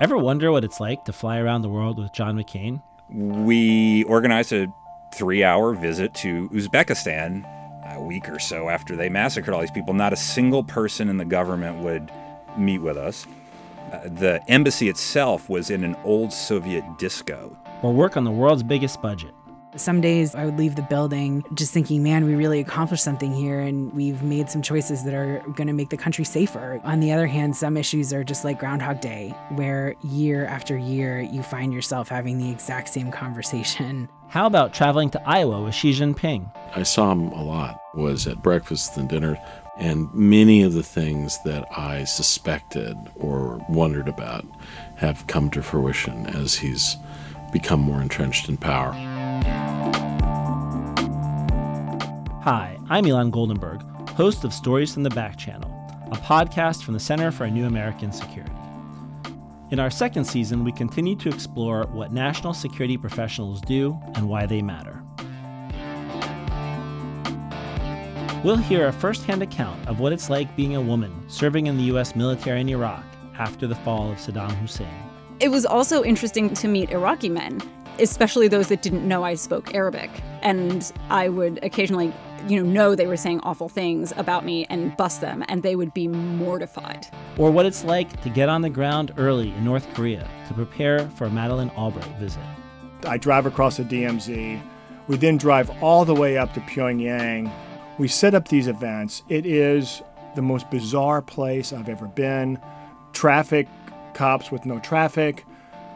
Ever wonder what it's like to fly around the world with John McCain? We organized a three hour visit to Uzbekistan a week or so after they massacred all these people. Not a single person in the government would meet with us. Uh, the embassy itself was in an old Soviet disco. Or work on the world's biggest budget. Some days I would leave the building just thinking, man, we really accomplished something here and we've made some choices that are going to make the country safer. On the other hand, some issues are just like Groundhog Day, where year after year you find yourself having the exact same conversation. How about traveling to Iowa with Xi Jinping? I saw him a lot, was at breakfast and dinner, and many of the things that I suspected or wondered about have come to fruition as he's become more entrenched in power. Hi, I'm Ilan Goldenberg, host of Stories from the Back Channel, a podcast from the Center for a New American Security. In our second season, we continue to explore what national security professionals do and why they matter. We'll hear a firsthand account of what it's like being a woman serving in the U.S. military in Iraq after the fall of Saddam Hussein. It was also interesting to meet Iraqi men especially those that didn't know I spoke Arabic. And I would occasionally, you know, know they were saying awful things about me and bust them, and they would be mortified. Or what it's like to get on the ground early in North Korea to prepare for a Madeleine Albright visit. I drive across the DMZ. We then drive all the way up to Pyongyang. We set up these events. It is the most bizarre place I've ever been. Traffic, cops with no traffic,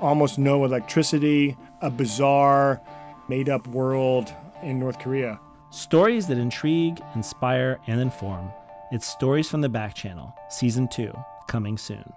almost no electricity a bizarre, made up world in North Korea. Stories that intrigue, inspire, and inform. It's Stories from the Back Channel, Season 2, coming soon.